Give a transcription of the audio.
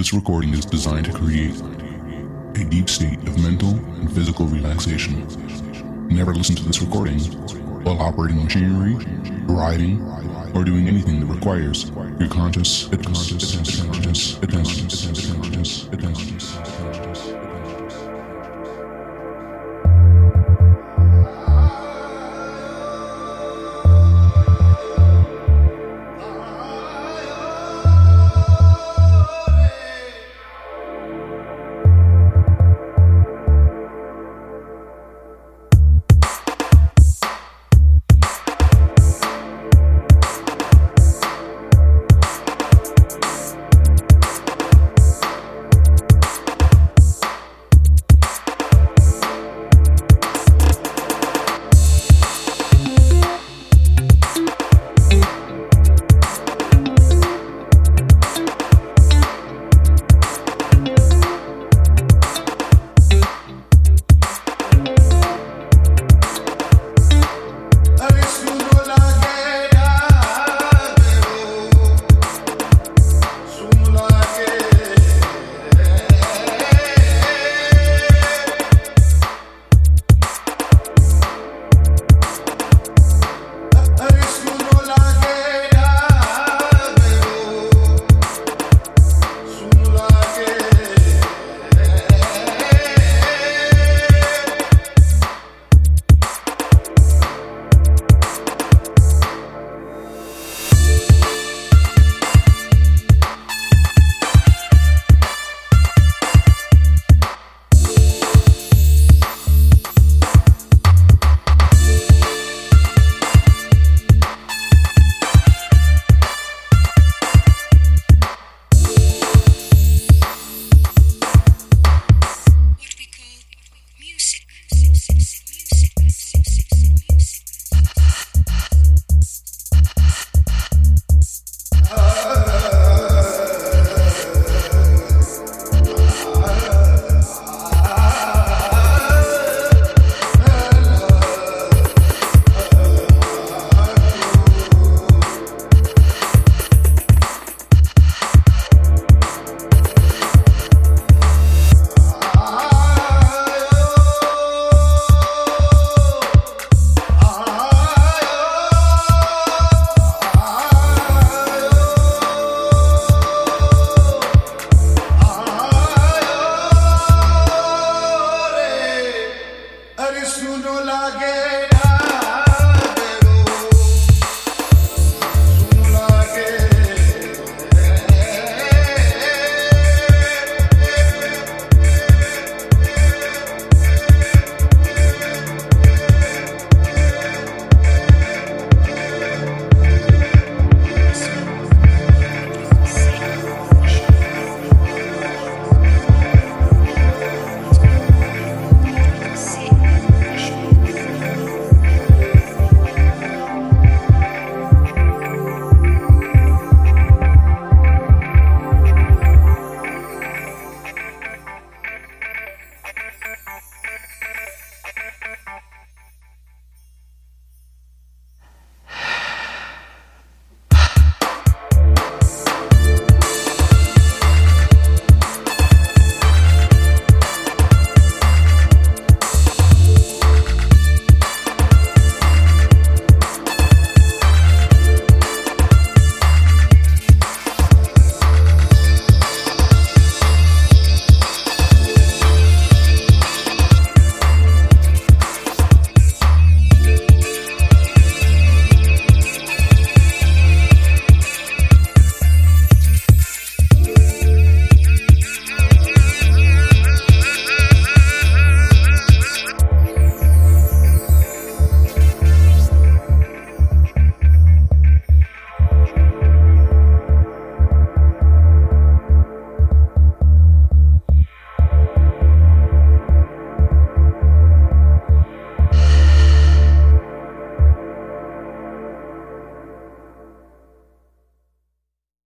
This recording is designed to create a deep state of mental and physical relaxation. Never listen to this recording while operating machinery, driving, or doing anything that requires your conscious attention.